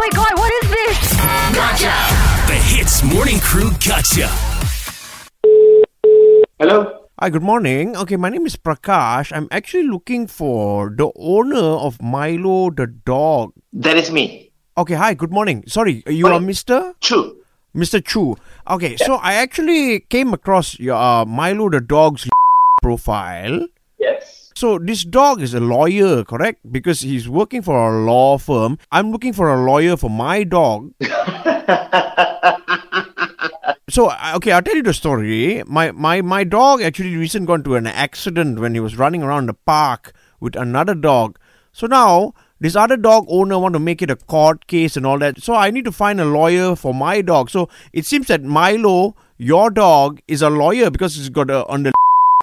my god, what is this? Gotcha! The Hitz Morning Crew Gotcha. Hello? Hi, good morning. Okay, my name is Prakash. I'm actually looking for the owner of Milo the dog. That is me. Okay, hi, good morning. Sorry, you are Mr. Chu. Mr. Chu. Okay, so I actually came across your uh, Milo the dog's profile. So this dog is a lawyer, correct? Because he's working for a law firm. I'm looking for a lawyer for my dog. so okay, I'll tell you the story. My my my dog actually recently got into an accident when he was running around the park with another dog. So now this other dog owner want to make it a court case and all that. So I need to find a lawyer for my dog. So it seems that Milo, your dog, is a lawyer because he's got a on the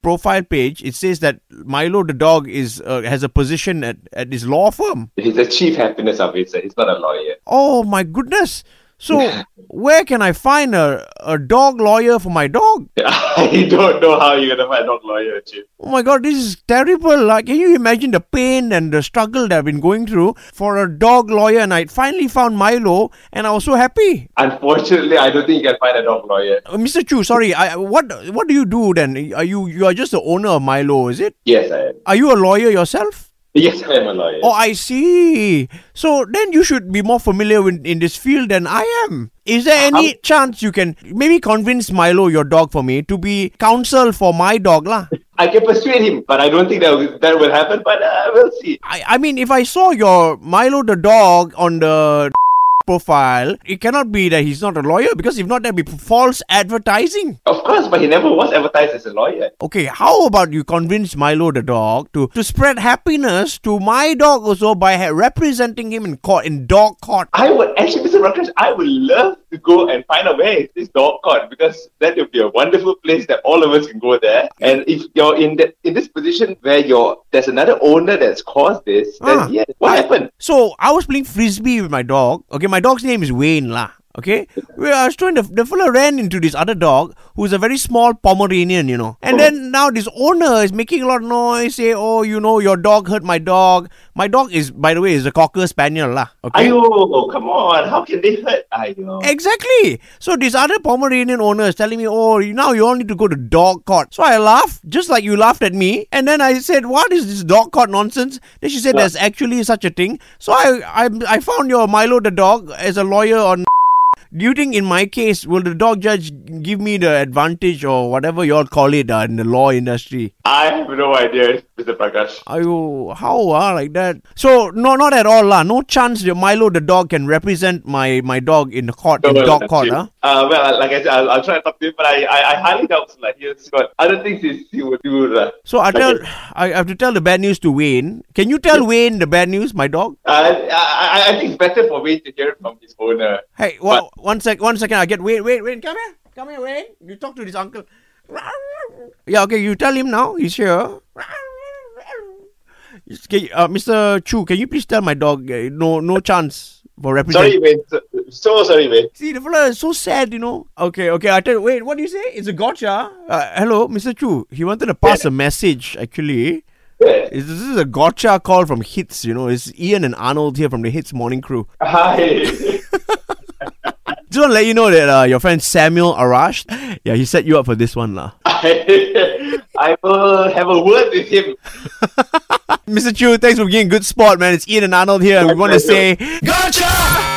profile page. It says that Milo the dog is uh, has a position at at his law firm. He's a chief happiness officer. He's not a lawyer. Oh my goodness! So where can I find a a dog lawyer for my dog? I don't know how you're gonna find a dog lawyer, chief. Oh my god, this is terrible. Like, can you imagine the pain and the struggle that I've been going through for a dog lawyer? And I finally found Milo, and I was so happy. Unfortunately, I don't think you can find a dog lawyer. Uh, Mr. Chu, sorry, I, what what do you do then? Are you you are just the owner of Milo, is it? Yes, I am. Are you a lawyer yourself? Yes, I am a lawyer. Oh, I see. So then you should be more familiar with, in this field than I am. Is there any chance you can maybe convince Milo, your dog, for me to be counsel for my dog, lah? I can persuade him, but I don't think that will, that will happen. But uh, we'll see. I, I mean, if I saw your Milo the dog on the profile, it cannot be that he's not a lawyer because if not, that'd be false advertising. Of course, but he never was advertised as a lawyer. Okay, how about you convince Milo the dog to, to spread happiness to my dog also by ha- representing him in court, in dog court? I would actually, Mr. Rakesh, I would love to go and find out where is this dog court because that would be a wonderful place that all of us can go there. And if you're in that in this position where you're there's another owner that's caused this, then Ah. yeah, what I- happened? So I was playing frisbee with my dog. Okay, my dog's name is Wayne lah. Okay, we are was trying the the fella ran into this other dog who's a very small Pomeranian, you know. And oh. then now this owner is making a lot of noise, say, "Oh, you know, your dog hurt my dog." My dog is, by the way, is a cocker spaniel lah. Okay. Ayo, come on, how can they hurt? Ayo. Exactly. So this other Pomeranian owner is telling me, "Oh, now you all need to go to dog court." So I laughed, just like you laughed at me, and then I said, "What is this dog court nonsense?" Then she said, Yeah. "There's actually such a thing." So I, I, I found your Milo the dog as a lawyer on. Do you think in my case will the dog judge give me the advantage or whatever you all call it uh, in the law industry? I have no idea, Mr. Prakash. Ayo, how ah like that? So no, not at all lah. No chance Milo the dog can represent my my dog in the court in No, dog court, huh? Uh, well, like I said, I'll, I'll try to talk to him, but I, I, I highly doubt so, like he's got other things he's, he would do. Uh, So I tell, it. I have to tell the bad news to Wayne. Can you tell Wayne the bad news, my dog? Uh, I, I- I think it's better for Wayne to hear it from his owner. Hey, well, one sec, one second. I get Wayne, Wayne, Wayne. Come here, come here, Wayne. You talk to this uncle. Yeah, okay. You tell him now. He's here. Just- can you- uh, Mr. Chu, can you please tell my dog uh, no, no chance for represent? Sorry, Wayne. So, so sorry, Wayne. See, the fella is so sad, you know. Okay, okay. I tell you, wait, what do you say? It's a gotcha. Uh, hello, Mr. Chu. He wanted to pass a message, actually. Yeah. This is a gotcha call from Hitz, you know. It's Ian and Arnold here from the Hitz Morning Crew. Hi. Just want to let you know that uh, your friend Samuel Arash, yeah, he set you up for this one, lah. I, I will have a word with him. Mr. Chu, thanks for being a good sport, man. It's Ian and Arnold here, and we want to say Gotcha!